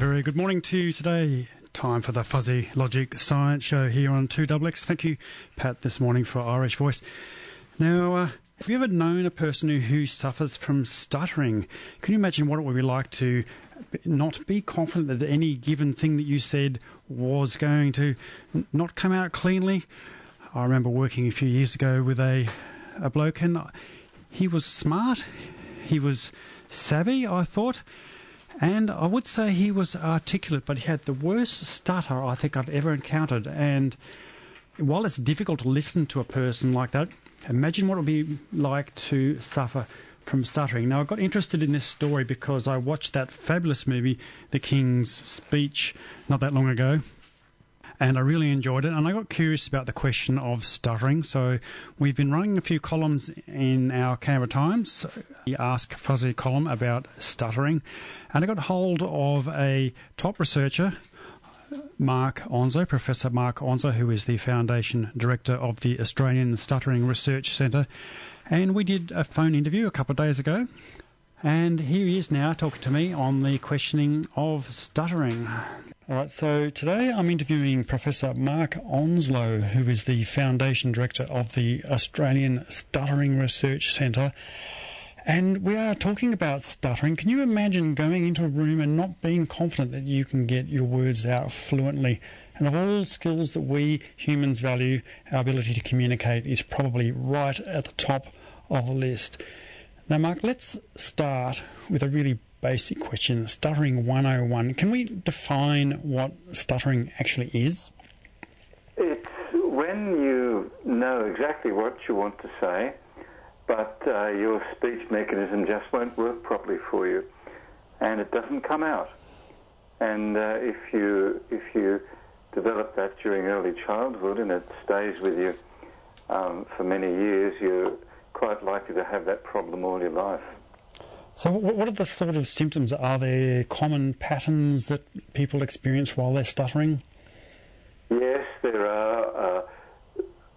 very good morning to you today. Time for the Fuzzy Logic Science Show here on 2XX. Thank you, Pat, this morning for Irish Voice. Now, uh, have you ever known a person who, who suffers from stuttering? Can you imagine what it would be like to not be confident that any given thing that you said was going to not come out cleanly? I remember working a few years ago with a, a bloke, and he was smart, he was savvy, I thought and I would say he was articulate, but he had the worst stutter I think I've ever encountered. And while it's difficult to listen to a person like that, imagine what it would be like to suffer from stuttering. Now, I got interested in this story because I watched that fabulous movie, The King's Speech, not that long ago and I really enjoyed it. And I got curious about the question of stuttering. So we've been running a few columns in our Canberra Times, the Ask Fuzzy column about stuttering. And I got hold of a top researcher, Mark Onslow, Professor Mark Onslow, who is the Foundation Director of the Australian Stuttering Research Centre. And we did a phone interview a couple of days ago. And here he is now talking to me on the questioning of stuttering. All right, so today I'm interviewing Professor Mark Onslow, who is the Foundation Director of the Australian Stuttering Research Centre. And we are talking about stuttering. Can you imagine going into a room and not being confident that you can get your words out fluently? And of all skills that we humans value, our ability to communicate is probably right at the top of the list. Now, Mark, let's start with a really basic question Stuttering 101. Can we define what stuttering actually is? It's when you know exactly what you want to say, but uh, your speech mechanism just won't work properly for you, and it doesn't come out. And uh, if you if you develop that during early childhood and it stays with you um, for many years, you're quite likely to have that problem all your life. So, what are the sort of symptoms? Are there common patterns that people experience while they're stuttering? Yes, there are uh,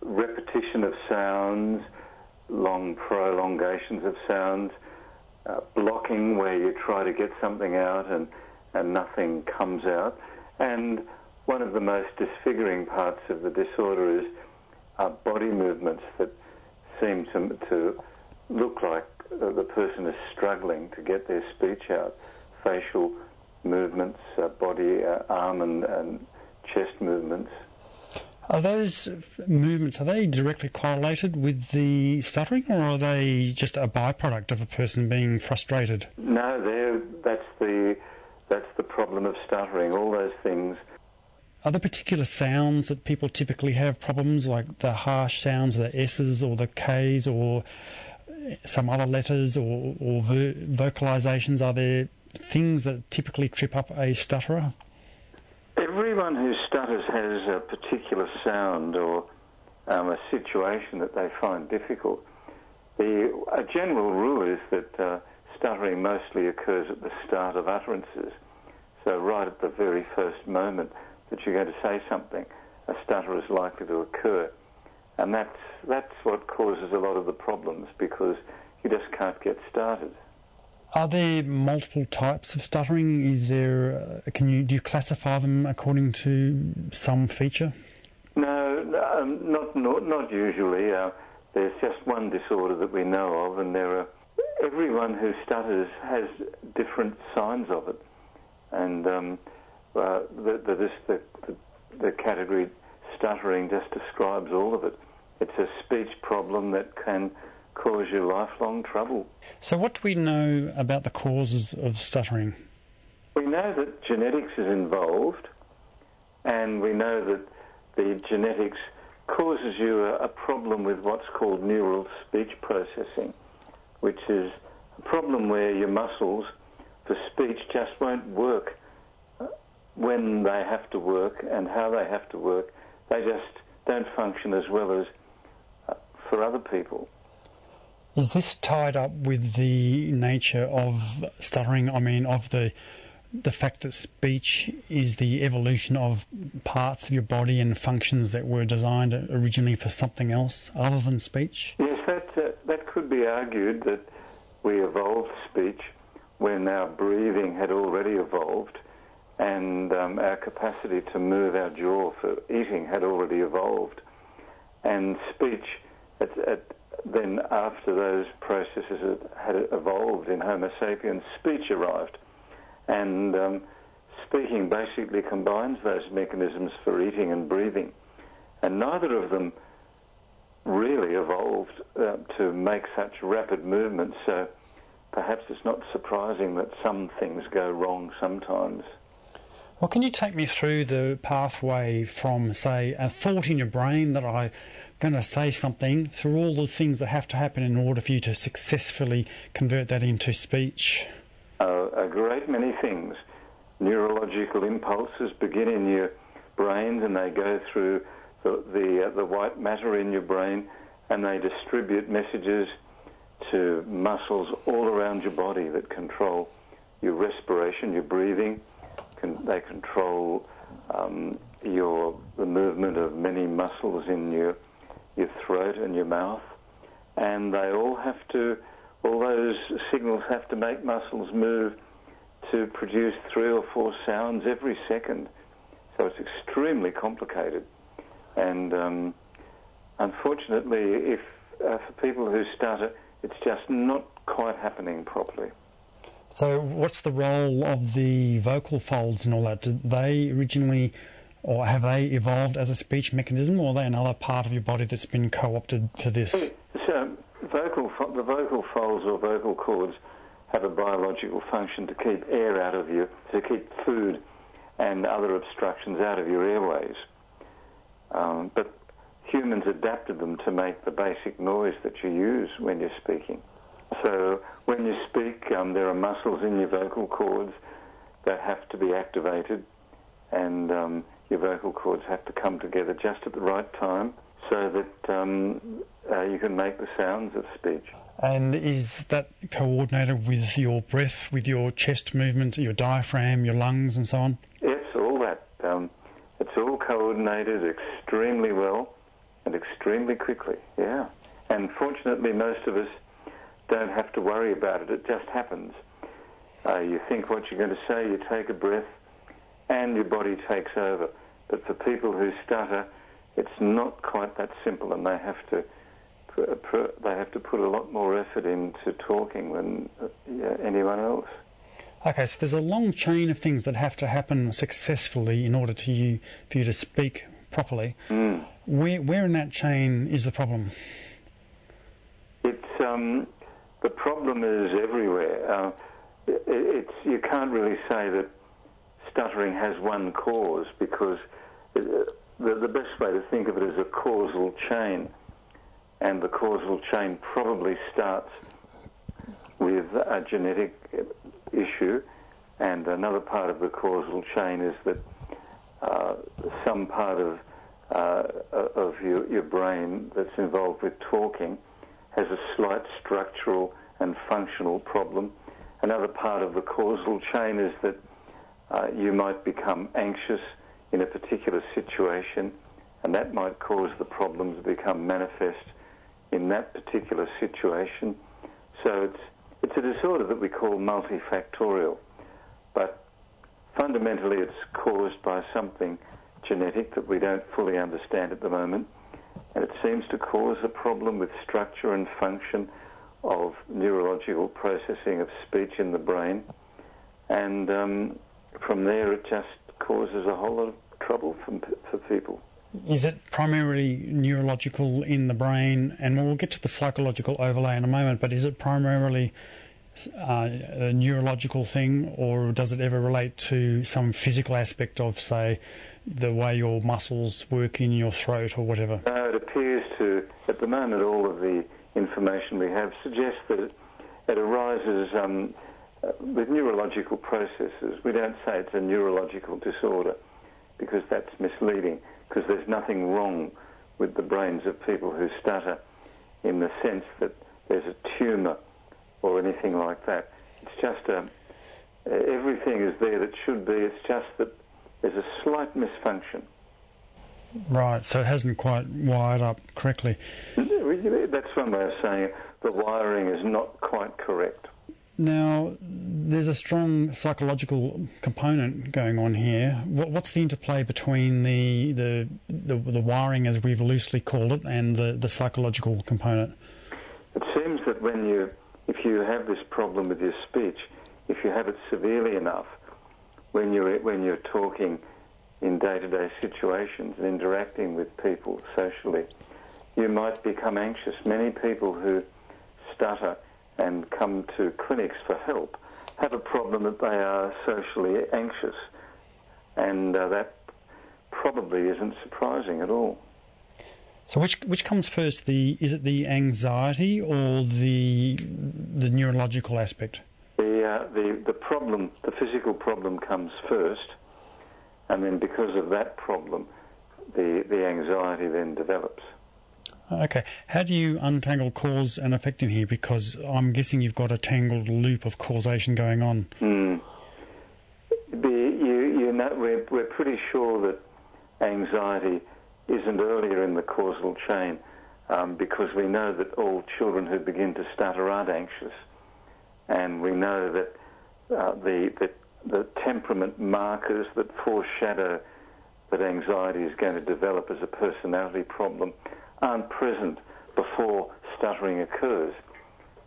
repetition of sounds, long prolongations of sounds, uh, blocking where you try to get something out and, and nothing comes out. And one of the most disfiguring parts of the disorder is uh, body movements that seem to, to look like the person is struggling to get their speech out. Facial movements, uh, body, uh, arm and, and chest movements. Are those movements are they directly correlated with the stuttering, or are they just a byproduct of a person being frustrated? No, that's the that's the problem of stuttering. All those things. Are there particular sounds that people typically have problems, like the harsh sounds, the S's or the K's, or some other letters or, or ver- vocalizations? Are there things that typically trip up a stutterer? Everyone who stutters has a particular sound or um, a situation that they find difficult. The a general rule is that uh, stuttering mostly occurs at the start of utterances. So right at the very first moment that you're going to say something, a stutter is likely to occur. And that's, that's what causes a lot of the problems because you just can't get started. Are there multiple types of stuttering? Is there? Uh, can you do you classify them according to some feature? No, um, not, not not usually. Uh, there's just one disorder that we know of, and there are everyone who stutters has different signs of it, and um, uh, the, the, the, the category stuttering just describes all of it. It's a speech problem that can cause you lifelong trouble. So, what do we know about the causes of stuttering? We know that genetics is involved, and we know that the genetics causes you a, a problem with what's called neural speech processing, which is a problem where your muscles for speech just won't work when they have to work and how they have to work. They just don't function as well as uh, for other people. Is this tied up with the nature of stuttering? I mean, of the the fact that speech is the evolution of parts of your body and functions that were designed originally for something else other than speech? Yes, that uh, that could be argued that we evolved speech when our breathing had already evolved and um, our capacity to move our jaw for eating had already evolved. And speech, at, at, then after those processes had evolved in Homo sapiens, speech arrived. And um, speaking basically combines those mechanisms for eating and breathing. And neither of them really evolved uh, to make such rapid movements. So perhaps it's not surprising that some things go wrong sometimes. Well, can you take me through the pathway from, say, a thought in your brain that I'm going to say something through all the things that have to happen in order for you to successfully convert that into speech? Uh, a great many things. Neurological impulses begin in your brains and they go through the, the, uh, the white matter in your brain and they distribute messages to muscles all around your body that control your respiration, your breathing. Can, they control um, your the movement of many muscles in your your throat and your mouth, and they all have to. All those signals have to make muscles move to produce three or four sounds every second. So it's extremely complicated, and um, unfortunately, if uh, for people who stutter, it's just not quite happening properly. So, what's the role of the vocal folds and all that? Did they originally, or have they evolved as a speech mechanism, or are they another part of your body that's been co-opted for this? So, vocal the vocal folds or vocal cords have a biological function to keep air out of you, to keep food and other obstructions out of your airways. Um, but humans adapted them to make the basic noise that you use when you're speaking. So when you speak, um, there are muscles in your vocal cords that have to be activated, and um, your vocal cords have to come together just at the right time so that um, uh, you can make the sounds of speech. And is that coordinated with your breath, with your chest movement, your diaphragm, your lungs, and so on? Yes, all that. Um, it's all coordinated extremely well and extremely quickly, yeah. And fortunately, most of us don't have to worry about it. It just happens. Uh, you think what you're going to say, you take a breath, and your body takes over. But for people who stutter, it's not quite that simple, and they have to they have to put a lot more effort into talking than uh, anyone else. Okay, so there's a long chain of things that have to happen successfully in order to you for you to speak properly. Mm. Where where in that chain is the problem? It's um, the problem is everywhere. Uh, it, it's you can't really say that stuttering has one cause because uh, the, the best way to think of it is a causal chain, and the causal chain probably starts with a genetic issue, and another part of the causal chain is that uh, some part of uh, of your, your brain that's involved with talking has a slight structural and functional problem. Another part of the causal chain is that uh, you might become anxious in a particular situation, and that might cause the problem to become manifest in that particular situation. So it's it's a disorder that we call multifactorial, but fundamentally it's caused by something genetic that we don't fully understand at the moment and it seems to cause a problem with structure and function of neurological processing of speech in the brain. And um, from there, it just causes a whole lot of trouble for, for people. Is it primarily neurological in the brain? And we'll get to the psychological overlay in a moment, but is it primarily uh, a neurological thing, or does it ever relate to some physical aspect of, say, the way your muscles work in your throat or whatever? No, it appears to, at the moment, all of the information we have suggests that it, it arises um, uh, with neurological processes. We don't say it's a neurological disorder because that's misleading, because there's nothing wrong with the brains of people who stutter in the sense that there's a tumour or anything like that. It's just a, everything is there that should be. It's just that there's a slight misfunction. Right, so it hasn't quite wired up correctly. That's one way of saying it. The wiring is not quite correct. Now, there's a strong psychological component going on here. What, what's the interplay between the, the, the the wiring, as we've loosely called it, and the, the psychological component? It seems that when you, if you have this problem with your speech, if you have it severely enough, when you're when you're talking in day-to-day situations and interacting with people socially, you might become anxious. Many people who stutter and come to clinics for help have a problem that they are socially anxious, and uh, that probably isn't surprising at all. So, which which comes first? The is it the anxiety or the the neurological aspect? The uh, the the problem, the physical problem, comes first, and then because of that problem, the the anxiety then develops. Okay. How do you untangle cause and effect in here? Because I'm guessing you've got a tangled loop of causation going on. Mm. You, you know, we're, we're pretty sure that anxiety isn't earlier in the causal chain um, because we know that all children who begin to stutter aren't anxious. And we know that uh, the, the, the temperament markers that foreshadow that anxiety is going to develop as a personality problem aren't present before stuttering occurs.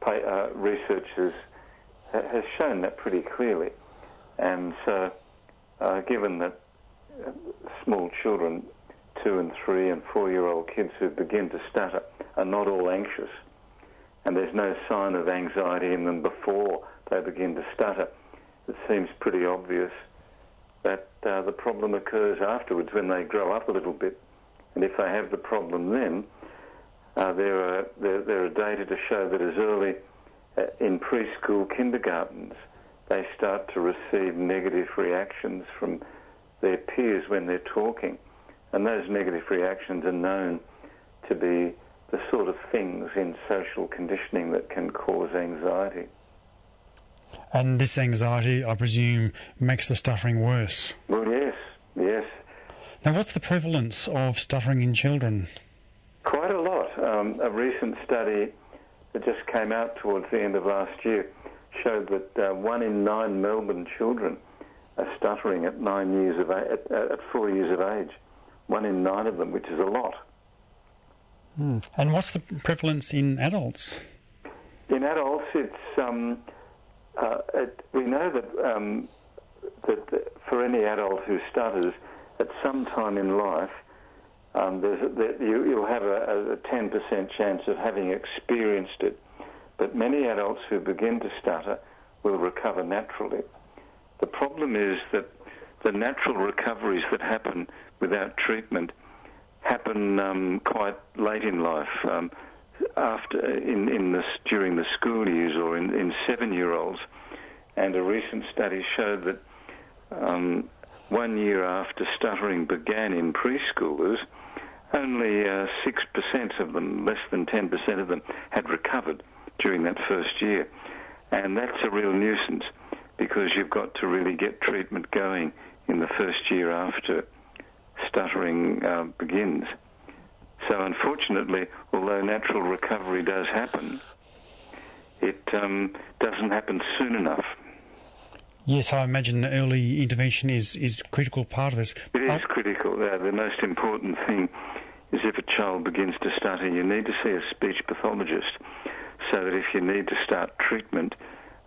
Uh, research has, shown that pretty clearly. And so, uh, given that uh, small children, two and three and four year old kids who begin to stutter, are not all anxious, and there's no sign of anxiety in them before they begin to stutter, it seems pretty obvious that uh, the problem occurs afterwards when they grow up a little bit and if they have the problem then, uh, there, are, there, there, are data to show that as early uh, in preschool kindergartens, they start to receive negative reactions from their peers when they're talking. And those negative reactions are known to be the sort of things in social conditioning that can cause anxiety. And this anxiety, I presume, makes the stuttering worse. Well, yes, yes. Now, what's the prevalence of stuttering in children? Quite a lot. Um, a recent study that just came out towards the end of last year showed that uh, one in nine Melbourne children are stuttering at nine years of a- at, at, four years of age. One in nine of them, which is a lot. Mm. And what's the prevalence in adults? In adults, it's um, uh, it, we know that um, that for any adult who stutters, at some time in life, um, there, you, will have a, a 10% chance of having experienced it. But many adults who begin to stutter will recover naturally. The problem is that the natural recoveries that happen without treatment happen um, quite late in life, um, after in, in the, during the school years or in, in seven-year-olds. And a recent study showed that um, one year after stuttering began in preschoolers, only uh, 6% of them, less than 10% of them, had recovered during that first year. And that's a real nuisance because you've got to really get treatment going in the first year after stuttering uh, begins. So, unfortunately, although natural recovery does happen, it um, doesn't happen soon enough. Yes, I imagine early intervention is, is a critical part of this. It is critical. Uh, the most important thing is if a child begins to stutter, you need to see a speech pathologist so that if you need to start treatment,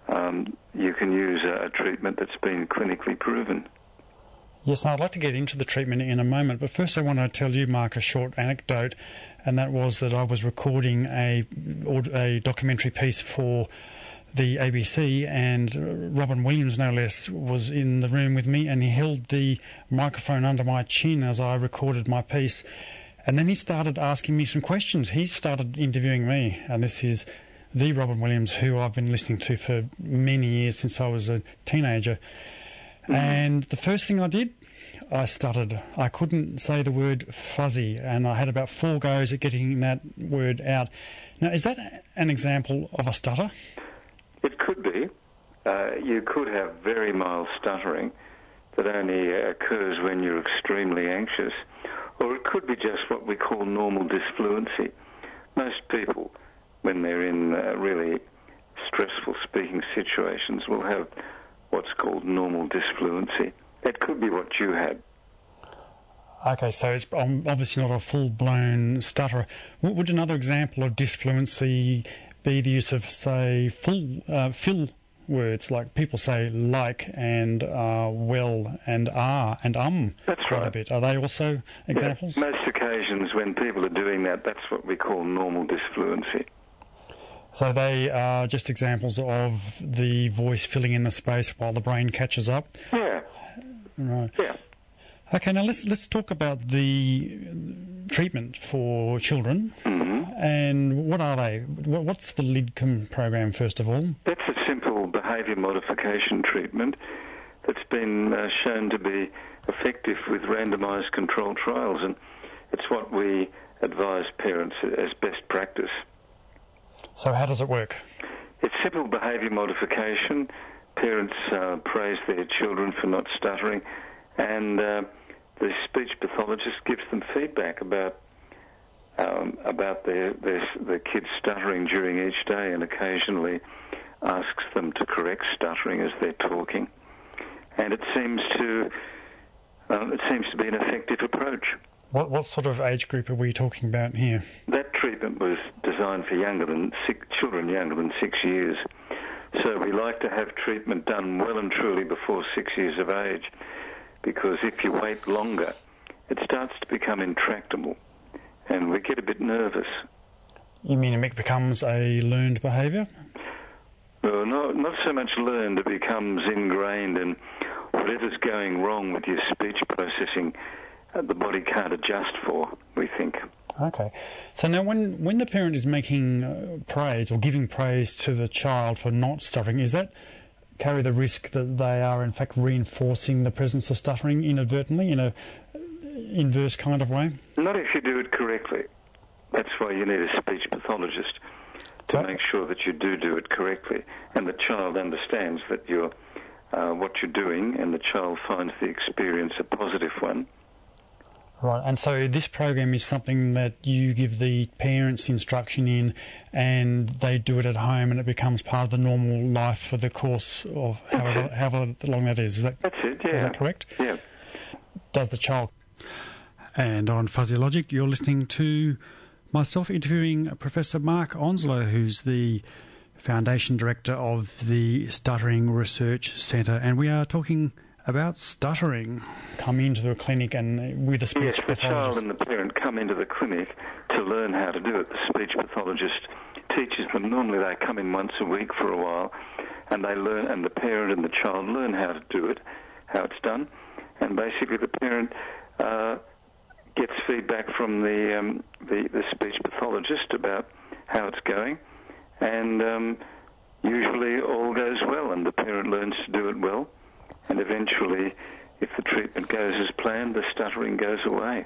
um, you can use a, a treatment that's been clinically proven. Yes, I'd like to get into the treatment in a moment, but first I want to tell you, Mark, a short anecdote, and that was that I was recording a, a documentary piece for the ABC, and Robin Williams, no less, was in the room with me, and he held the microphone under my chin as I recorded my piece. And then he started asking me some questions. He started interviewing me, and this is the Robin Williams who I've been listening to for many years since I was a teenager. Mm-hmm. And the first thing I did, I stuttered. I couldn't say the word fuzzy, and I had about four goes at getting that word out. Now, is that an example of a stutter? It could be. Uh, you could have very mild stuttering that only occurs when you're extremely anxious, or it could be just what we call normal disfluency. Most people, when they're in uh, really stressful speaking situations will have what's called normal disfluency. That could be what you had. Okay, so it's obviously not a full blown stutter. Would another example of disfluency be the use of, say, full uh, fill words like people say like and uh, well and are and um that's right. a bit. Are they also examples? Yeah, most occasions when people are doing that, that's what we call normal disfluency. So they are just examples of the voice filling in the space while the brain catches up. Yeah. Right. Yeah. Okay, now let's let's talk about the treatment for children. Mm-hmm. And what are they? What's the Lidcombe program, first of all? That's a simple behaviour modification treatment that's been uh, shown to be effective with randomised controlled trials, and it's what we advise parents as best practice. So, how does it work? It's simple behaviour modification. Parents uh, praise their children for not stuttering, and uh, the speech pathologist gives them feedback about um, about their, their their kids stuttering during each day, and occasionally asks them to correct stuttering as they're talking. And it seems to um, it seems to be an effective approach. What what sort of age group are we talking about here? That treatment was designed for younger than six, children younger than six years. So we like to have treatment done well and truly before six years of age because if you wait longer, it starts to become intractable and we get a bit nervous. You mean it becomes a learned behaviour? Well, not, not so much learned, it becomes ingrained, and whatever's going wrong with your speech processing, uh, the body can't adjust for, we think. Okay. So now, when, when the parent is making uh, praise or giving praise to the child for not stuttering, is that carry the risk that they are in fact reinforcing the presence of stuttering inadvertently in a inverse kind of way? Not if you do it correctly. That's why you need a speech pathologist to make sure that you do do it correctly, and the child understands that you're uh, what you're doing, and the child finds the experience a positive one. Right, and so this program is something that you give the parents instruction in, and they do it at home, and it becomes part of the normal life for the course of however, however long that is. Is that, That's it. Yeah. is that correct? Yeah. Does the child? And on Fuzzy Logic, you're listening to myself interviewing Professor Mark Onslow, who's the Foundation Director of the Stuttering Research Centre, and we are talking about stuttering. Come into the clinic and with a speech Yes, the child pathologist. and the parent come into the clinic to learn how to do it. The speech pathologist teaches them. Normally, they come in once a week for a while, and they learn, and the parent and the child learn how to do it, how it's done, and basically the parent uh, gets feedback from the, um, the the speech pathologist about how it's going, and um, usually all goes well, and the parent learns to do it well, and eventually. If the treatment goes as planned, the stuttering goes away.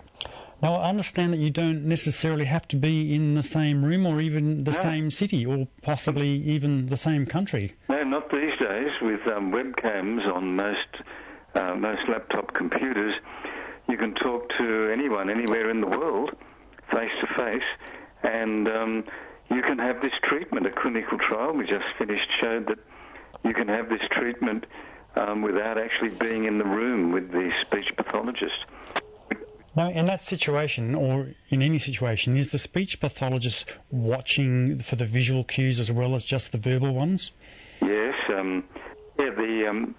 Now, I understand that you don't necessarily have to be in the same room or even the No. same city or possibly even the same country. No, not these days. With um, webcams on most uh, most laptop computers, you can talk to anyone anywhere in the world, face to face, and um, you can have this treatment. A clinical trial we just finished showed that you can have this treatment um, without actually being in the room with the speech pathologist. Now, in that situation, or in any situation, is the speech pathologist watching for the visual cues as well as just the verbal ones? Yes, um, yeah. The um,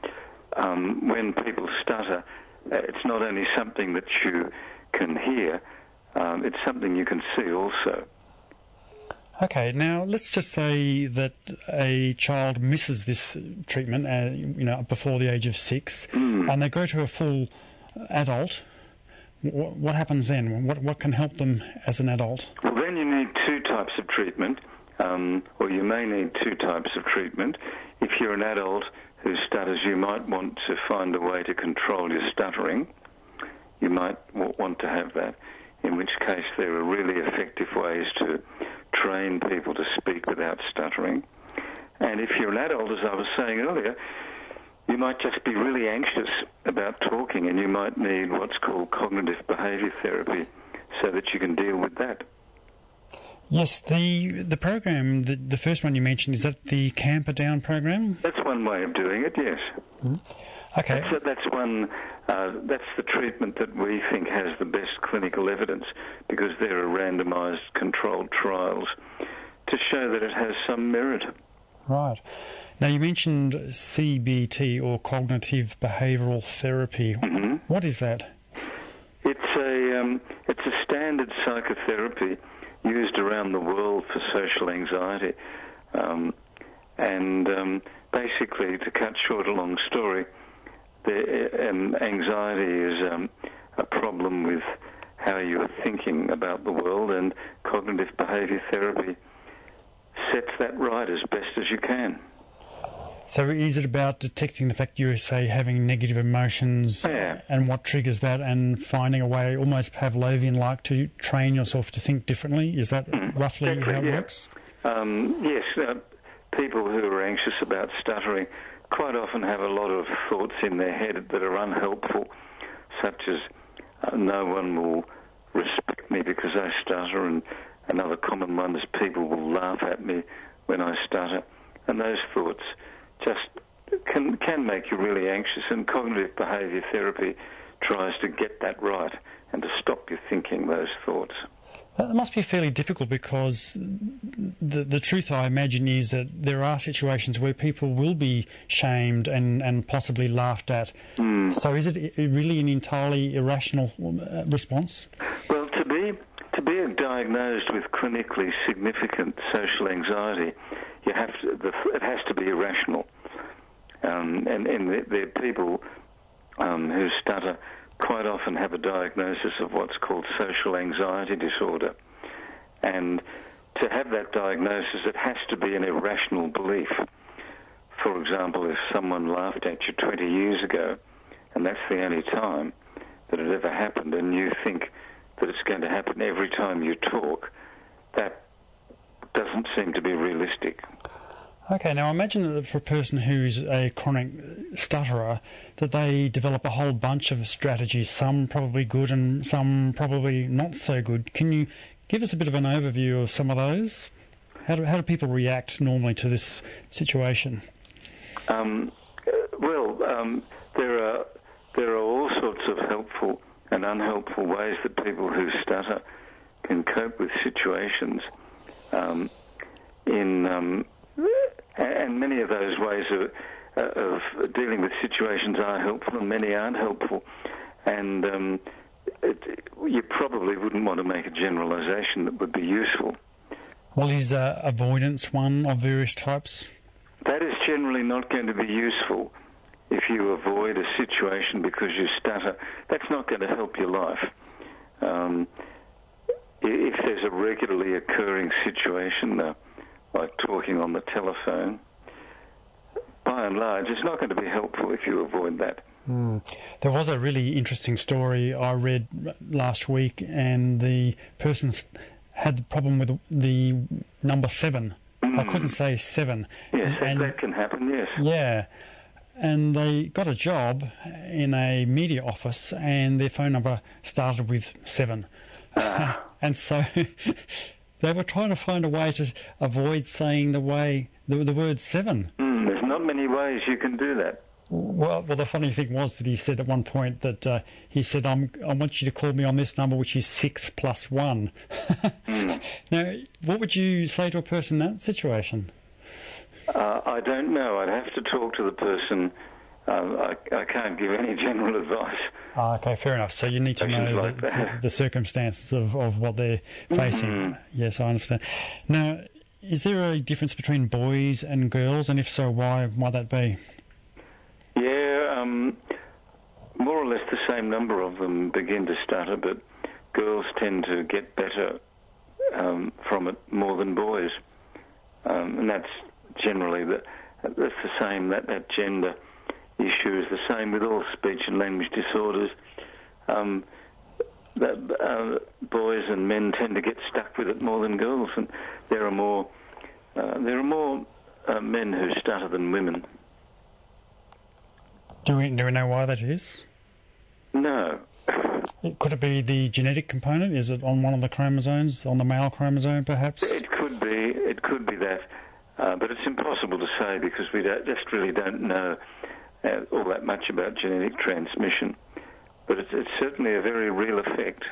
um, when people stutter, uh, it's not only something that you can hear; um, it's something you can see also. Okay, now let's just say that a child misses this treatment, uh, you know, before the age of six, and they grow to a full adult. What, what happens then? What what can help them as an adult? Well, then you need two types of treatment, um, or you may need two types of treatment. If you're an adult who stutters, you might want to find a way to control your stuttering. You might w- want to have that, in which case there are really effective ways to train people to speak without stuttering. And if you're an adult, as I was saying earlier, you might just be really anxious about talking and you might need what's called cognitive behaviour therapy so that you can deal with that. Yes, the the program, the, the first one you mentioned, is that the Camperdown program? That's one way of doing it, yes. Mm-hmm. Okay. That's, that's one. Uh, that's the treatment that we think has the best clinical evidence because there are randomised controlled trials to show that it has some merit. Right. Now you mentioned CBT or cognitive behavioural therapy. Mm-hmm. What is that? It's a um, it's a standard psychotherapy used around the world for social anxiety. Um, and um, basically, to cut short a long story, the um, anxiety is um, a problem with how you are thinking about the world, and cognitive behaviour therapy sets that right as best as you can. So is it about detecting the fact you're, say, having negative emotions yeah. and what triggers that and finding a way, almost Pavlovian-like, to train yourself to think differently? Is that mm, roughly how it yeah. works? Um, yes. Uh, people who are anxious about stuttering quite often have a lot of thoughts in their head that are unhelpful, such as uh, no one will respect me because I stutter, and another common one is people will laugh at me when I stutter. And those thoughts just can can make you really anxious. And cognitive behaviour therapy tries to get that right and to stop you thinking those thoughts. That must be fairly difficult because the the truth I imagine is that there are situations where people will be shamed and, and possibly laughed at. Mm. So is it really an entirely irrational uh, response? Well, to be to be diagnosed with clinically significant social anxiety, you have to, it has to be irrational. Um, and and there are people um, who stutter quite often have a diagnosis of what's called social anxiety disorder. And to have that diagnosis, it has to be an irrational belief. For example, if someone laughed at you 20 years ago, and that's the only time that it ever happened, and you think that it's going to happen every time you talk, that doesn't seem to be realistic. Okay, now imagine that for a person who's a chronic stutterer, that they develop a whole bunch of strategies, some probably good and some probably not so good. Can you give us a bit of an overview of some of those? How do, how do people react normally to this situation? Um, well, um, there are there are all sorts of helpful and unhelpful ways that people who stutter can cope with situations. Um, in um, and many of those ways of, of, dealing with situations are helpful, and many aren't helpful. And um, it, you probably wouldn't want to make a generalisation that would be useful. Well, is uh, avoidance one of various types? That is generally not going to be useful if you avoid a situation because you stutter. That's not going to help your life. Um, if there's a regularly occurring situation, uh, like talking on the telephone, by and large, it's not going to be helpful if you avoid that. Mm. There was a really interesting story I read last week, and the person had the problem with the number seven. Mm. I couldn't say seven. Yes, and, that can happen, yes. Yeah. And they got a job in a media office, and their phone number started with seven. Ah. and so they were trying to find a way to avoid saying the way the, the word seven. Mm, there's not many ways you can do that. Well, well, the funny thing was that he said at one point that uh, he said, I'm, "I want you to call me on this number, which is six plus one." mm. Now, what would you say to a person in that situation? Uh, I don't know. I'd have to talk to the person. Uh, I, I, can't give any general advice. Oh, okay, fair enough. So you need to know like the, the, the, circumstances of, of what they're facing. Mm-hmm. Yes, I understand. Now, is there a difference between boys and girls, and if so, why might that be? Yeah, um, more or less the same number of them begin to stutter, but girls tend to get better um, from it more than boys, um, and that's generally the that's the same. That that gender issue is the same with all speech and language disorders. Um, that uh, boys and men tend to get stuck with it more than girls, and there are more uh, there are more uh, men who stutter than women. Do we do we know why that is? No. Could it be the genetic component? Is it on one of the chromosomes, on the male chromosome, perhaps? It could be. It could be that, uh, but it's impossible to say because we just really don't know uh, all that much about genetic transmission. But it's, it's certainly a very real effect.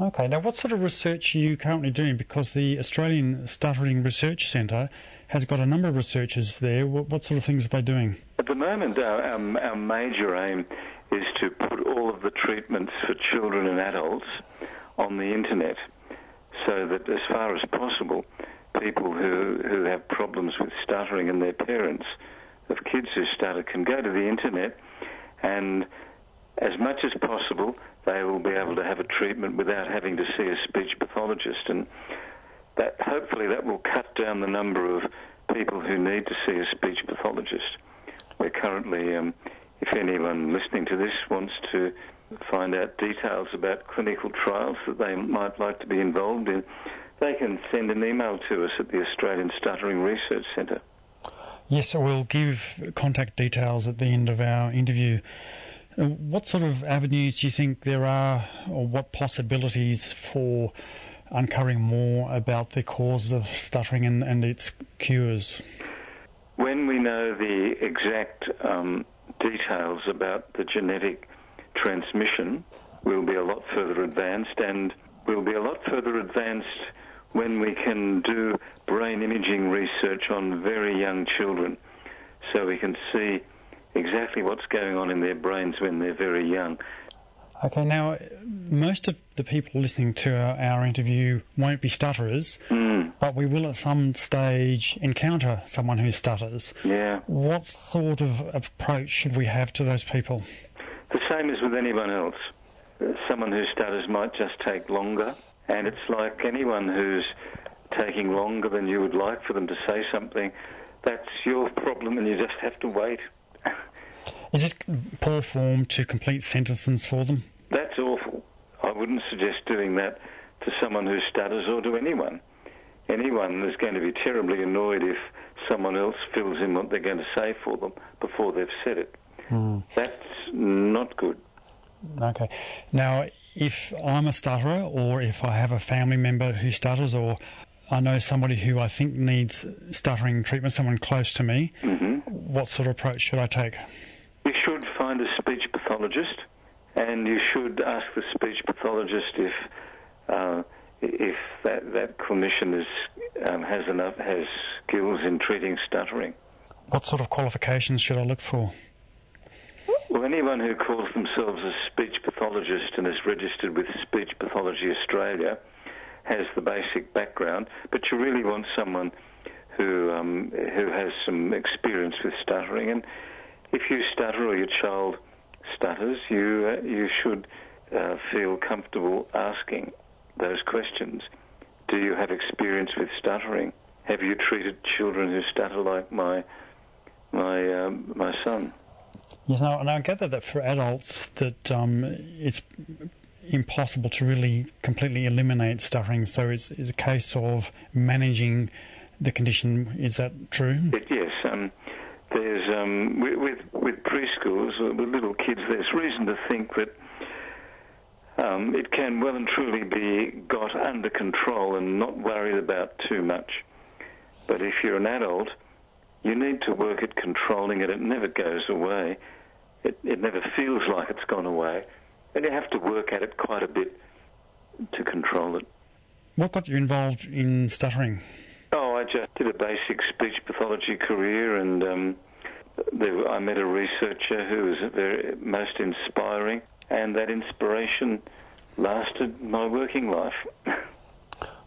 Okay, now what sort of research are you currently doing? Because the Australian Stuttering Research Centre has got a number of researchers there. What, what sort of things are they doing? At the moment, our, our, our, major aim is to put all of the treatments for children and adults on the internet so that as far as possible, people who, who have problems with stuttering and their parents of kids who stutter can go to the internet and as much as possible they will be able to have a treatment without having to see a speech pathologist and that hopefully that will cut down the number of people who need to see a speech pathologist. We're currently, um, if anyone listening to this wants to find out details about clinical trials that they might like to be involved in, they can send an email to us at the Australian Stuttering Research Centre. Yes, we'll give contact details at the end of our interview. Uh, what sort of avenues do you think there are, or what possibilities for uncovering more about the causes of stuttering and, and its cures? When we know the exact um, details about the genetic transmission, we'll be a lot further advanced, and we'll be a lot further advanced when we can do brain imaging research on very young children so we can see exactly what's going on in their brains when they're very young. Okay, now most of the people listening to our, our interview won't be stutterers, mm. but we will at some stage encounter someone who stutters. Yeah. What sort of approach should we have to those people? The same as with anyone else. Someone who stutters might just take longer and it's like anyone who's taking longer than you would like for them to say something, that's your problem and you just have to wait. Is it poor form to complete sentences for them? That's awful. I wouldn't suggest doing that to someone who stutters or to anyone. Anyone is going to be terribly annoyed if someone else fills in what they're going to say for them before they've said it. Mm. That's not good. Okay. Now, if I'm a stutterer or if I have a family member who stutters or I know somebody who I think needs stuttering treatment, someone close to me, mm-hmm. what sort of approach should I take? You should find a speech pathologist and you should ask the speech pathologist if uh, if that, that clinician is, um, has enough has skills in treating stuttering. What sort of qualifications should I look for? Well, anyone who calls themselves a speech pathologist and is registered with Speech Pathology Australia has the basic background, but you really want someone who um, who has some experience with stuttering. And if you stutter or your child stutters, you uh, you should uh, feel comfortable asking those questions. Do you have experience with stuttering? Have you treated children who stutter like my my um, my son? Yes, now, and I gather that for adults that um, it's impossible to really completely eliminate stuttering. So it's, it's, a case of managing the condition. Is that true? It, yes. Um, there's um, with, with, preschools uh, with little kids. There's reason to think that um, it can well and truly be got under control and not worried about too much. But if you're an adult, you need to work at controlling it. It never goes away. It, it never feels like it's gone away. And you have to work at it quite a bit to control it. What got you involved in stuttering? Oh, I just did a basic speech pathology career, and um, there, I met a researcher who was very most inspiring, and that inspiration lasted my working life.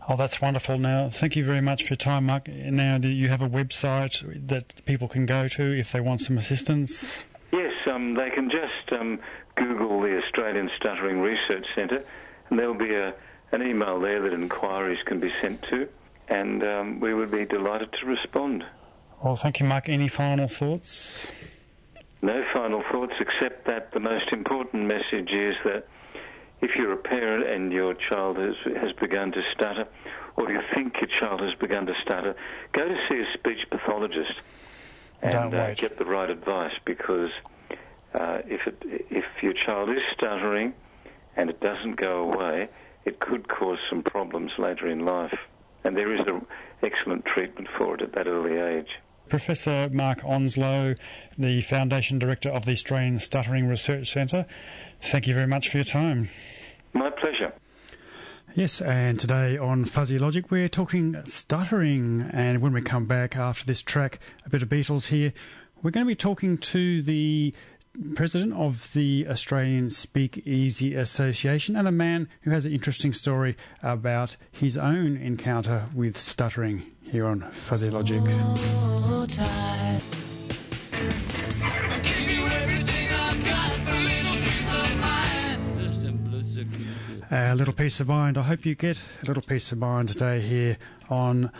Oh, that's wonderful. Now, thank you very much for your time, Mark. Now, do you have a website that people can go to if they want some assistance? Yes, um, they can just um, Google the Australian Stuttering Research Centre, and there'll be a, an email there that inquiries can be sent to, and um, we would be delighted to respond. Well, thank you, Mark. Any final thoughts? No final thoughts, except that the most important message is that if you're a parent and your child has, has begun to stutter, or you think your child has begun to stutter, go to see a speech pathologist and uh, get the right advice because uh, if, it, if your child is stuttering and it doesn't go away, it could cause some problems later in life. And there is an excellent treatment for it at that early age. Professor Mark Onslow, the Foundation Director of the Australian Stuttering Research Centre, thank you very much for your time. My pleasure. Yes, and today on Fuzzy Logic, we're talking stuttering. And when we come back after this track, a bit of Beatles here, we're going to be talking to the president of the Australian Speakeasy Association and a man who has an interesting story about his own encounter with stuttering here on Fuzzy Logic. Oh, A little peace of mind. I hope you get a little peace of mind today here on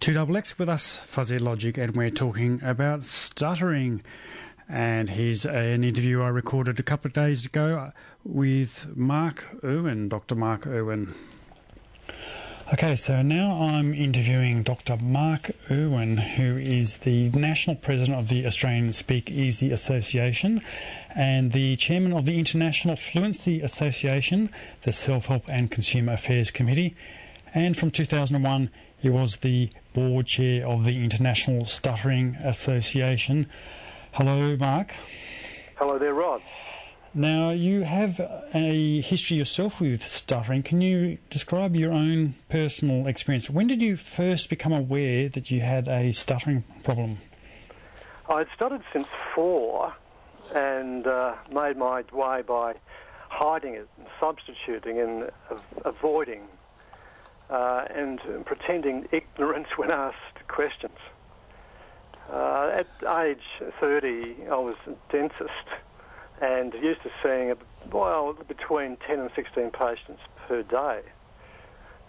2XX with us, Fuzzy Logic, and we're talking about stuttering. And here's an interview I recorded a couple of days ago with Mark Irwin, Dr. Mark Irwin. Okay, so now I'm interviewing Dr. Mark Irwin, who is the National President of the Australian Speak Easy Association and the Chairman of the International Fluency Association, the Self Help and Consumer Affairs Committee. And from 2001, he was the Board Chair of the International Stuttering Association. Hello, Mark. Hello there, Rod. Now, you have a history yourself with stuttering. Can you describe your own personal experience? When did you first become aware that you had a stuttering problem? I'd stuttered since four and uh, made my way by hiding it, and substituting, and avoiding, uh, and pretending ignorance when asked questions. Uh, at age 30, I was a dentist and used to seeing, well, between 10 and 16 patients per day.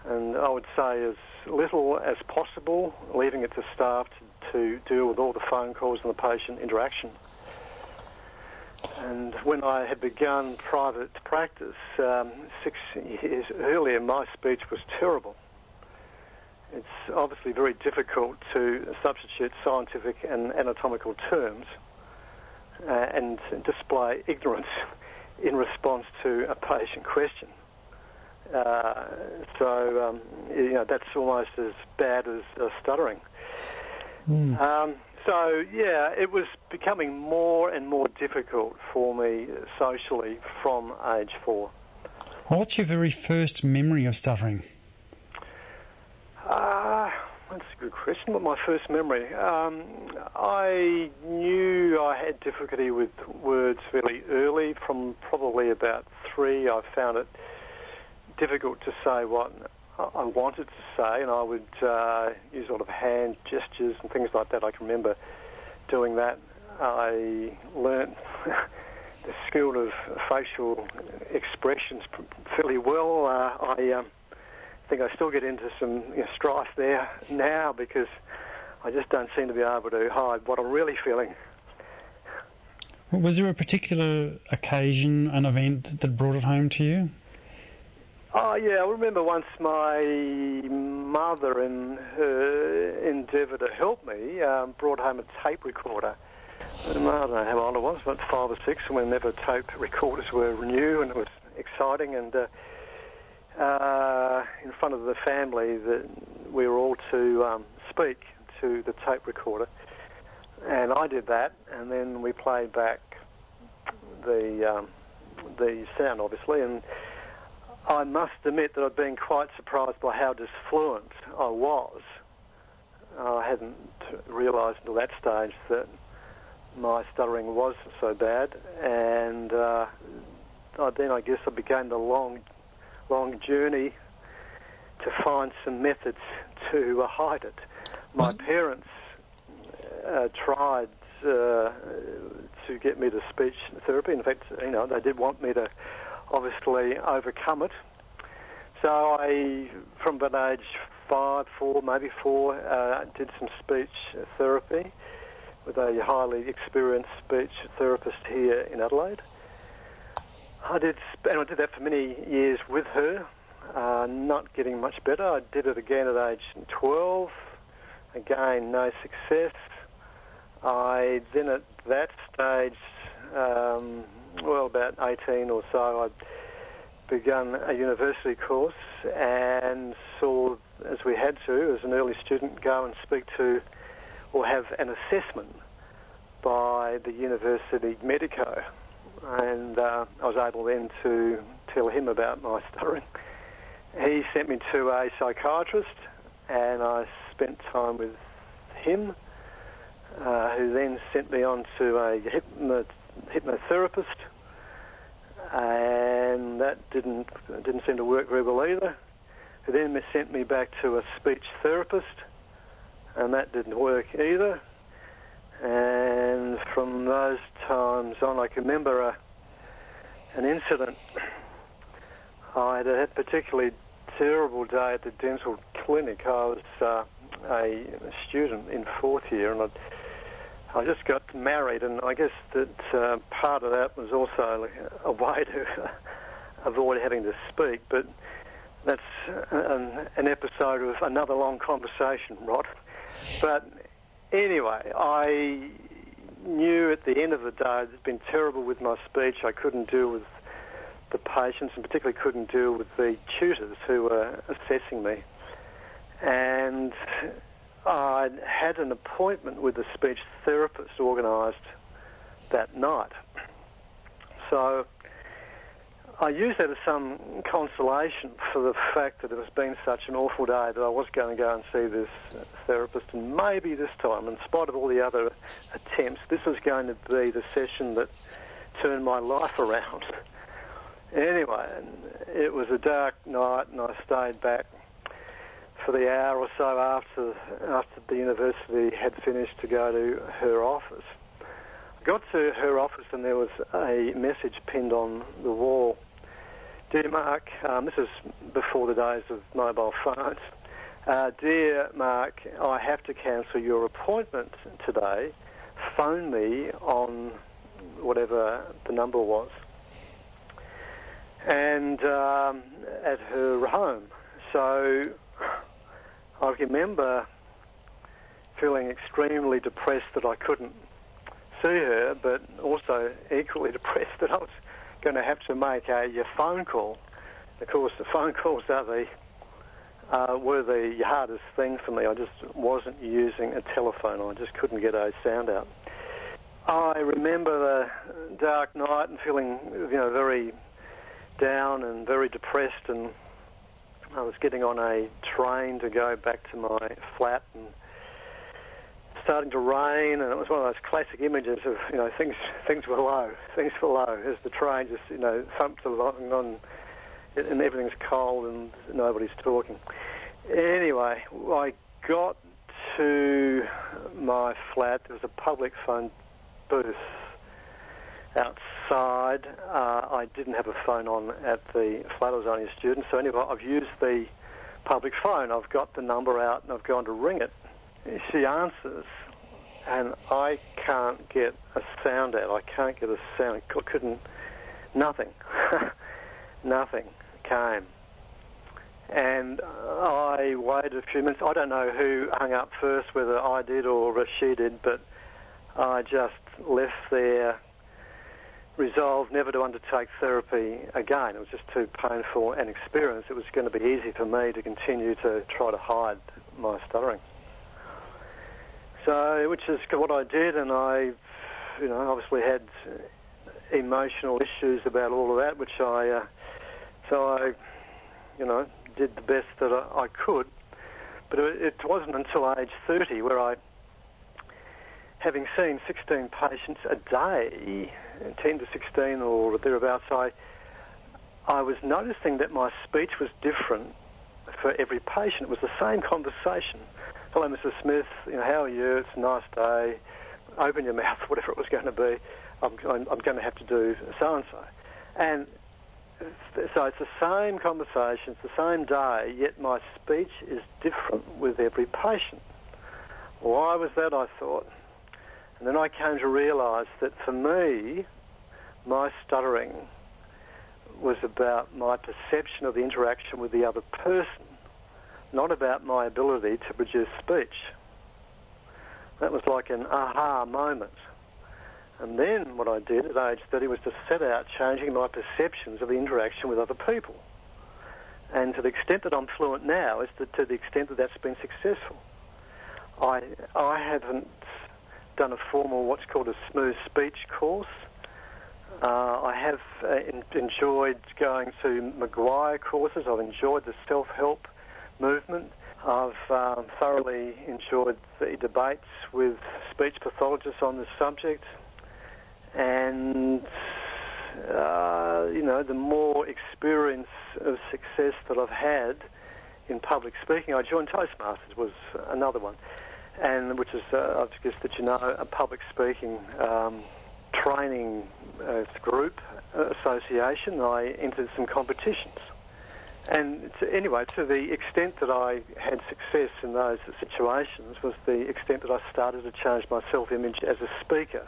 And I would say as little as possible, leaving it to staff to, to deal with all the phone calls and the patient interaction. And when I had begun private practice um, six years earlier, my speech was terrible. It's obviously very difficult to substitute scientific and anatomical terms uh, and display ignorance in response to a patient question. Uh, so, um, you know, that's almost as bad as uh, stuttering. Mm. Um, so, yeah, it was becoming more and more difficult for me socially from age four. What's your very first memory of stuttering? Uh, that's a good question. What my first memory? Um, I knew I had difficulty with words fairly early. From probably about three, I found it difficult to say what I wanted to say, and I would uh, use a lot of hand gestures and things like that. I can remember doing that. I learnt the skill of facial expressions fairly well. Uh, I um, think I still get into some you know, strife there now because I just don't seem to be able to hide what I'm really feeling. Was there a particular occasion, an event that brought it home to you? Oh yeah, I remember once my mother, in her endeavour to help me, um, brought home a tape recorder. And I don't know how old I was, about five or six, whenever tape recorders were new, and it was exciting. And uh, uh, in front of the family, that we were all to um, speak to the tape recorder, and I did that, and then we played back the um, the sound, obviously, and I must admit that I've been quite surprised by how disfluent I was. I hadn't realised until that stage that my stuttering was so bad, and uh, then I guess I began the long, long journey to find some methods to uh, hide it. My parents uh, tried uh, to get me to speech therapy. In fact, you know, they did want me to obviously overcome it. So I, from about age five, four, maybe four, uh, did some speech therapy with a highly experienced speech therapist here in Adelaide. I did, and I did that for many years with her, uh, not getting much better. I did it again at age 12. Again, no success. I then at that stage um, well, about 18 or so, I'd begun a university course and saw, as we had to, as an early student, go and speak to or have an assessment by the university medico. And uh, I was able then to tell him about my stuttering. He sent me to a psychiatrist, and I spent time with him, uh, who then sent me on to a hypno- hypnotherapist, and that didn't didn't seem to work very well either. Who then sent me back to a speech therapist, and that didn't work either. And from those times on, I can remember a, an incident. I had a particularly terrible day at the dental clinic. I was uh, a student in fourth year, and I'd, I just got married, and I guess that uh, part of that was also a way to avoid having to speak. But that's an, an episode of another long conversation, Rod. But anyway, I knew at the end of the day it's been terrible with my speech. I couldn't deal with the patients, and particularly couldn't deal with the tutors who were assessing me. And I had an appointment with a speech therapist organised that night. So I used that as some consolation for the fact that it was been such an awful day that I was going to go and see this therapist, and maybe this time, in spite of all the other attempts, this was going to be the session that turned my life around. Anyway, it was a dark night, and I stayed back for the hour or so after after the university had finished to go to her office. I got to her office, and there was a message pinned on the wall. Dear Mark, um, this is before the days of mobile phones. Uh, dear Mark, I have to cancel your appointment today. Phone me on whatever the number was and um, at her home. So I remember feeling extremely depressed that I couldn't see her, but also equally depressed that I was going to have to make a, phone call. Of course, the phone calls are the uh, were the hardest thing for me. I just wasn't using a telephone. I just couldn't get a sound out. I remember the dark night and feeling, you know, very down and very depressed, and I was getting on a train to go back to my flat and starting to rain, and it was one of those classic images of you know things things were low, things were low as the train just you know thumped along on, and everything's cold and nobody's talking. Anyway, I got to my flat. There was a public phone booth outside. Uh, I didn't have a phone on at the flat. I was only a student. So anyway, I've used the public phone. I've got the number out and I've gone to ring it. She answers, and I can't get a sound out. I can't get a sound. I couldn't. Nothing. nothing came. And I waited a few minutes. I don't know who hung up first, whether I did or she did, but I just left there resolved never to undertake therapy again. It was just too painful an experience. It was going to be easy for me to continue to try to hide my stuttering. So, which is what I did, and I, you know, obviously had emotional issues about all of that, which I, uh, so I, you know, did the best that I, I could. But it, it wasn't until age 30 where I, having seen 16 patients a day, 10 to 16 or thereabouts, I, I was noticing that my speech was different for every patient. It was the same conversation. Hello, Mrs. Smith. You know, how are you? It's a nice day. Open your mouth, whatever it was going to be. I'm, I'm, I'm going to have to do so and so. And so it's the same conversation, it's the same day, yet my speech is different with every patient. Why was that, I thought? And then I came to realise that for me, my stuttering was about my perception of the interaction with the other person, not about my ability to produce speech. That was like an aha moment. And then what I did at age 30 was to set out changing my perceptions of the interaction with other people. And to the extent that I'm fluent now is to, to the extent that that's been successful. I, I haven't done a formal what's called a smooth speech course. Uh, I have uh, in, enjoyed going to McGuire courses. I've enjoyed the self-help movement. I've um, thoroughly enjoyed the debates with speech pathologists on this subject. And, uh, you know, the more experience of success that I've had in public speaking, I joined Toastmasters was another one, and which is, uh, I guess that you know, a public speaking um, training uh, group uh, association. I entered some competitions. And to, anyway, to the extent that I had success in those situations was the extent that I started to change my self-image as a speaker.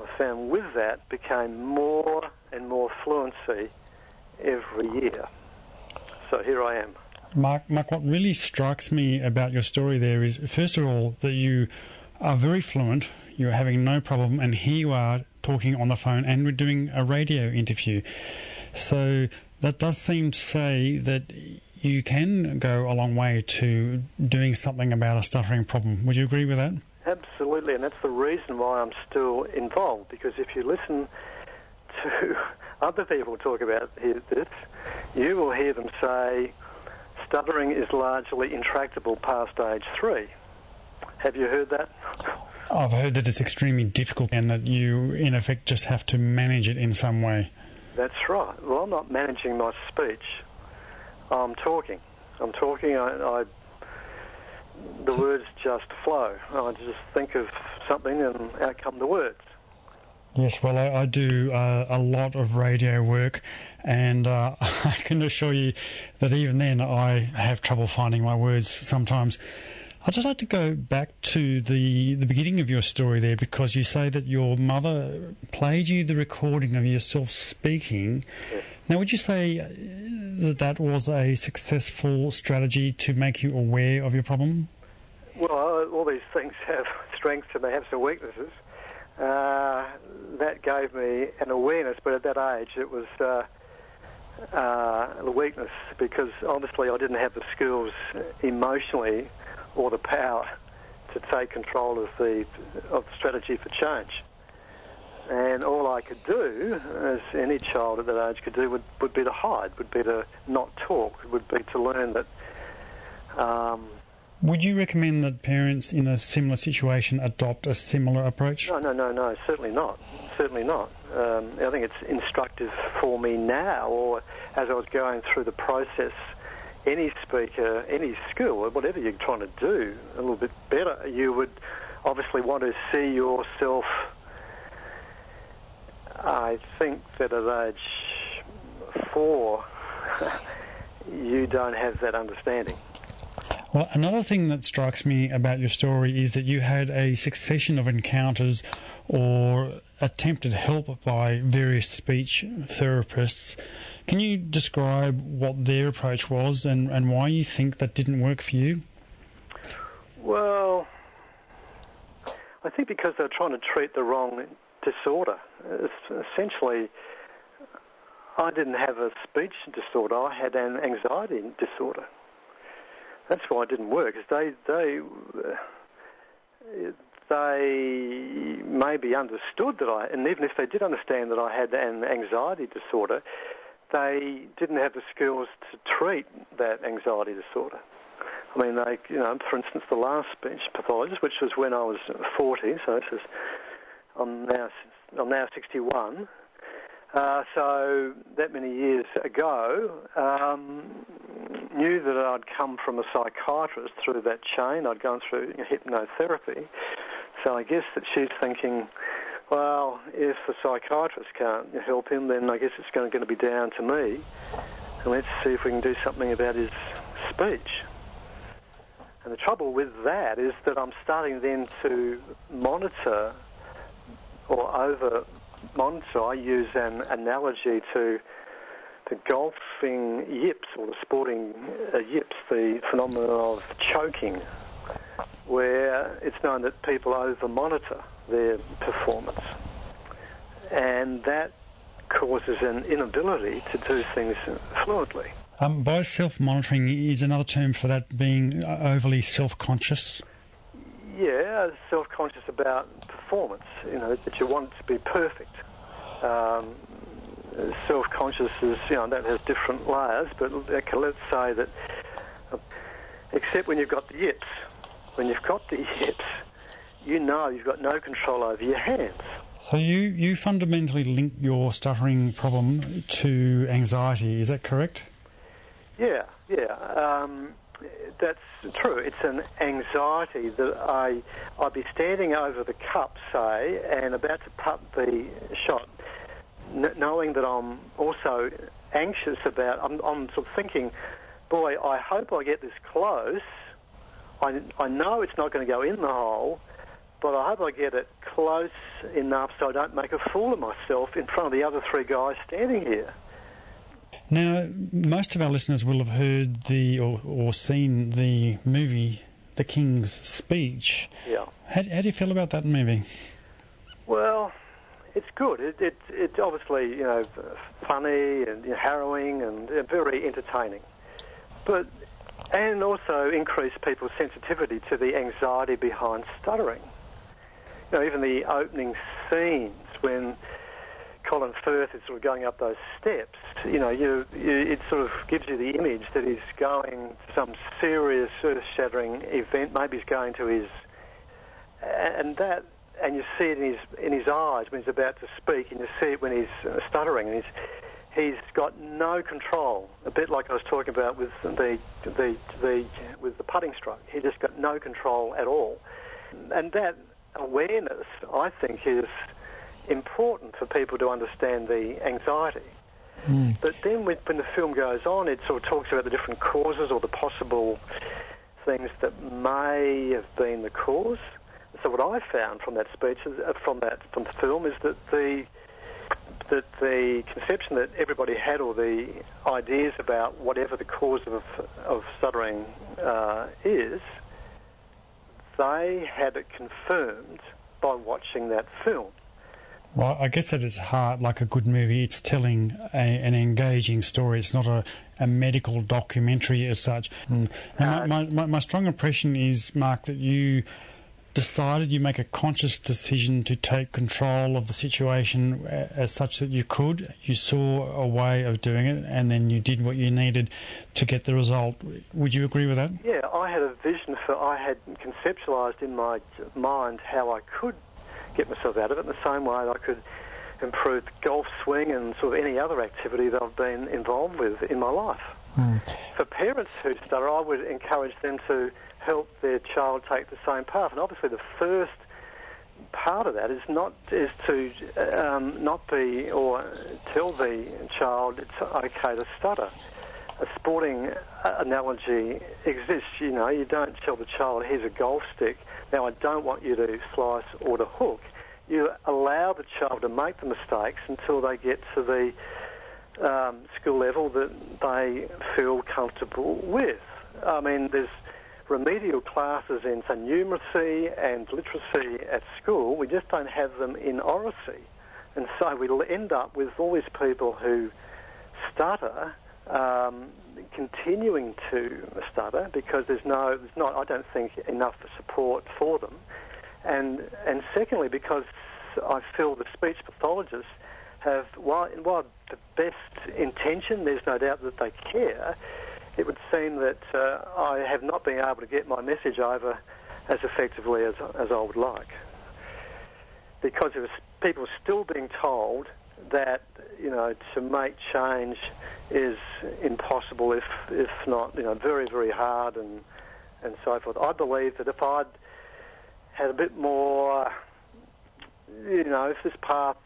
I found with that became more and more fluency every year. So here I am. Mark, Mark, what really strikes me about your story there is, first of all, that you are very fluent, you're having no problem, and here you are talking on the phone and we're doing a radio interview. So that does seem to say that you can go a long way to doing something about a stuttering problem. Would you agree with that? Absolutely, and that's the reason why I'm still involved. Because if you listen to other people talk about this, you will hear them say stuttering is largely intractable past age three. Have you heard that? I've heard that it's extremely difficult and that you, in effect, just have to manage it in some way. That's right. Well, I'm not managing my speech. I'm talking. I'm talking. I, I the words just flow. I just think of something and out come the words. Yes, well, I, I do uh, a lot of radio work, and uh, I can assure you that even then I have trouble finding my words sometimes. I'd just like to go back to the, the beginning of your story there because you say that your mother played you the recording of yourself speaking. Now, would you say uh, that that was a successful strategy to make you aware of your problem? Well, all these things have strengths and they have some weaknesses. Uh, that gave me an awareness, but at that age it was uh, uh, the weakness because obviously I didn't have the skills emotionally or the power to take control of the of the strategy for change. And all I could do, as any child at that age could do, would, would be to hide, would be to not talk, would be to learn that. Um, would you recommend that parents in a similar situation adopt a similar approach? No, no, no, no, certainly not. Certainly not. Um, I think it's instructive for me now, or as I was going through the process any speaker, any school, whatever you're trying to do a little bit better, you would obviously want to see yourself. I think that at age four, you don't have that understanding. Well, another thing that strikes me about your story is that you had a succession of encounters or attempted help by various speech therapists can you describe what their approach was and, and why you think that didn't work for you? Well, I think because they're trying to treat the wrong disorder. It's essentially, I didn't have a speech disorder. I had an anxiety disorder. That's why it didn't work. Because they they they maybe understood that I, and even if they did understand that I had an anxiety disorder, they didn't have the skills to treat that anxiety disorder. I mean, they, you know, for instance, the last speech pathologist, which was when I was 40, so this is, I'm now, I'm now 61. Uh, so that many years ago, um, knew that I'd come from a psychiatrist through that chain. I'd gone through hypnotherapy. So I guess that she's thinking, well, if the psychiatrist can't help him, then I guess it's going to be down to me. And let's see if we can do something about his speech. And the trouble with that is that I'm starting then to monitor or over monitor. I use an analogy to the golfing yips or the sporting uh, yips, the phenomenon of choking, where it's known that people over monitor their performance. and that causes an inability to do things fluently. Um, by self monitoring is another term for that being overly self conscious. Yeah, self conscious about performance, you know, that you want it to be perfect. Um, self conscious is, you know, that has different layers, but let's say that, uh, except when you've got the yips. When you've got the yips, you know you've got no control over your hands. So you, you fundamentally link your stuttering problem to anxiety, is that correct? Yeah, yeah. Um, that's true. It's an anxiety that I I'd be standing over the cup, say, and about to putt the shot, n- knowing that I'm also anxious about. I'm, I'm sort of thinking, boy, I hope I get this close. I I know it's not going to go in the hole, but I hope I get it close enough so I don't make a fool of myself in front of the other three guys standing here. Now, most of our listeners will have heard the or, or seen the movie The King's Speech. Yeah. How, how do you feel about that movie? Well, it's good. It, it, it's obviously you know funny and harrowing and uh, very entertaining, but and also increase people's sensitivity to the anxiety behind stuttering. You know, even the opening scenes when Colin Firth is sort of going up those steps, you know, you, you, it sort of gives you the image that he's going to some serious, earth-shattering event. Maybe he's going to his, and that, and you see it in his in his eyes when he's about to speak, and you see it when he's uh, stuttering, and he's he's got no control. A bit like I was talking about with the the the with the putting stroke. He just got no control at all, and that awareness, I think, is important for people to understand the anxiety. Mm. But then when, when the film goes on, it sort of talks about the different causes or the possible things that may have been the cause. So what I found from that speech, is, uh, from that from the film, is that the that the conception that everybody had, or the ideas about whatever the cause of of stuttering uh, is, they had it confirmed by watching that film. Well, I guess at its heart, like a good movie, it's telling a, an engaging story. It's not a, a medical documentary as such. Mm. Now, my, my, my strong impression is, Mark, that you decided you make a conscious decision to take control of the situation as such that you could. You saw a way of doing it, and then you did what you needed to get the result. Would you agree with that? Yeah, I had a vision for. I had conceptualised in my mind how I could get myself out of it in the same way that I could improve golf swing and sort of any other activity that I've been involved with in my life. Mm. For parents who stutter, I would encourage them to help their child take the same path. And obviously, the first part of that is not is to um, not be or tell the child it's okay to stutter. A sporting analogy exists. You know, you don't tell the child, "Here's a golf stick." Now, I don't want you to slice or to hook. You allow the child to make the mistakes until they get to the um, skill level that they feel comfortable with. I mean, there's remedial classes in, say, numeracy and literacy at school. We just don't have them in oracy. And so we'll end up with all these people who stutter um, continuing to stutter because there's no, there's not, I don't think, enough support for them. And, and secondly, because I feel the speech pathologists have, while, while the best intention, there's no doubt that they care, it would seem that uh, I have not been able to get my message over as effectively as, as I would like. Because there was people still being told that, you know, to make change is impossible, if if not, you know, very very hard and and so forth. I believe that if I'd had a bit more, you know, if this path,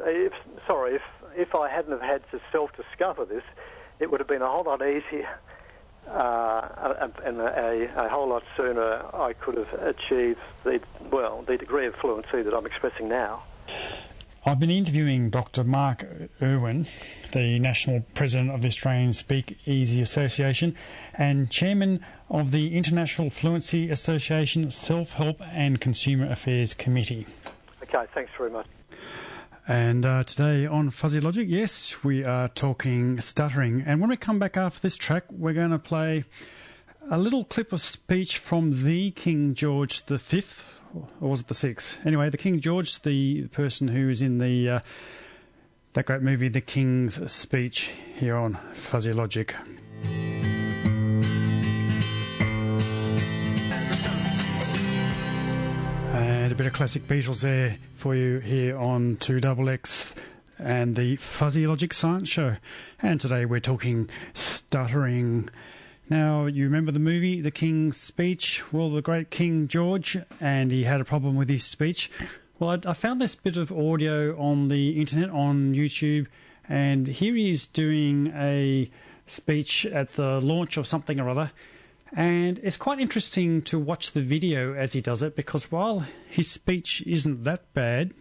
if sorry, if if I hadn't have had to self-discover this, it would have been a whole lot easier. Uh, and a, a, a, whole lot sooner I could have achieved the well the degree of fluency that I'm expressing now. I've been interviewing Dr. Mark Irwin, the National President of the Australian Speak Easy Association and Chairman of the International Fluency Association Self Help and Consumer Affairs Committee. Okay, thanks very much. And uh, today on Fuzzy Logic, yes, we are talking stuttering. And when we come back after this track, we're going to play a little clip of speech from the King George V, or was it the sixth? Anyway, the King George, the person who is in the uh, that great movie, The King's Speech, here on Fuzzy Logic. And a bit of classic Beatles there for you here on 2XX and the Fuzzy Logic Science Show. And today we're talking stuttering. Now, you remember the movie, The King's Speech? Well, the great King George, and he had a problem with his speech. Well, I, I found this bit of audio on the internet, on YouTube, and here he is doing a speech at the launch of something or other. And it's quite interesting to watch the video as he does it because while his speech isn't that bad,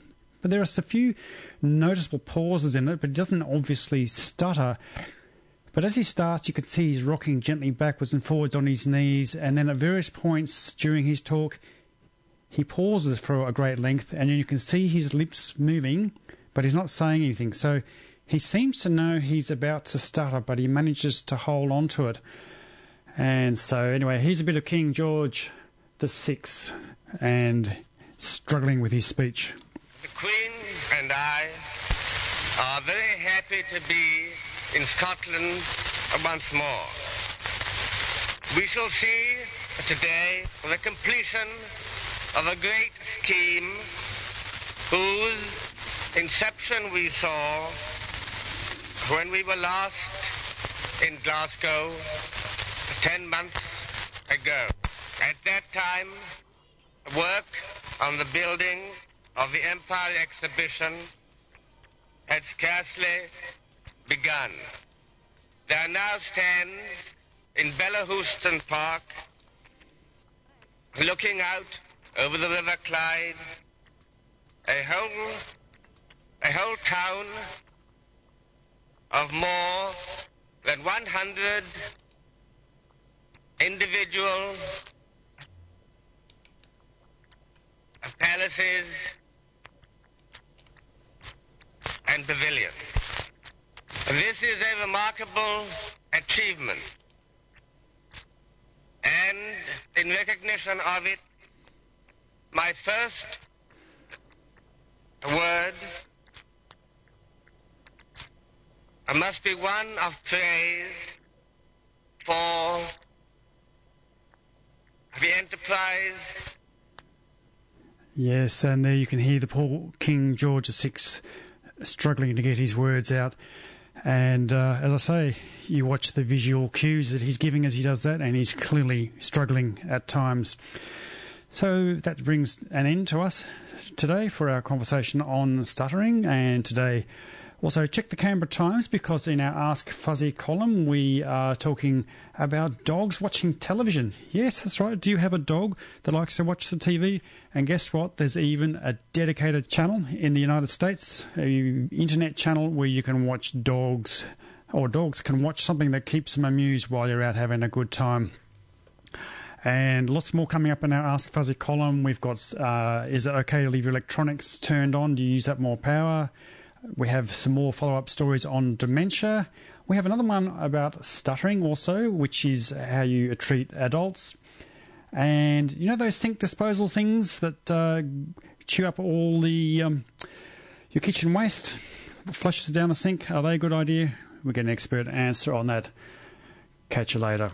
but there are a few noticeable pauses in it, but he doesn't obviously stutter. But as he starts, you can see he's rocking gently backwards and forwards on his knees, and then at various points during his talk, he pauses for a great length, and then you can see his lips moving, but he's not saying anything. So he seems to know he's about to stutter, but he manages to hold on to it. And so, anyway, here's a bit of King George the Sixth and struggling with his speech. The Queen and I are very happy to be in Scotland once more. We shall see today the completion of a great scheme whose inception we saw when we were last in Glasgow 10 months ago. At that time, work on the building of the Empire exhibition had scarcely begun. There now stands in Bellahouston Park, looking out over the River Clyde, a whole, a whole town of more than 100 individual uh, palaces and pavilions. This is a remarkable achievement. And in recognition of it, my first word uh, must be one of praise for the enterprise. Yes, and there you can hear the poor King George VI struggling to get his words out. And uh, as I say, you watch the visual cues that he's giving as he does that, and he's clearly struggling at times. So that brings an end to us today for our conversation on stuttering. And today, also check the Canberra Times because in our Ask Fuzzy column, we are talking about dogs watching television. Yes, that's right. Do you have a dog that likes to watch the TV? And guess what? There's even a dedicated channel in the United States, a internet channel where you can watch dogs, or dogs can watch something that keeps them amused while you're out having a good time. And lots more coming up in our Ask Fuzzy column. We've got uh, Is it okay to leave your electronics turned on? Do you use up more power? We have some more follow up stories on dementia. We have another one about stuttering also, which is how you treat adults. And you know those sink disposal things that uh, chew up all the um, your kitchen waste, flushes it down the sink? Are they a good idea? We get an expert answer on that. Catch you later.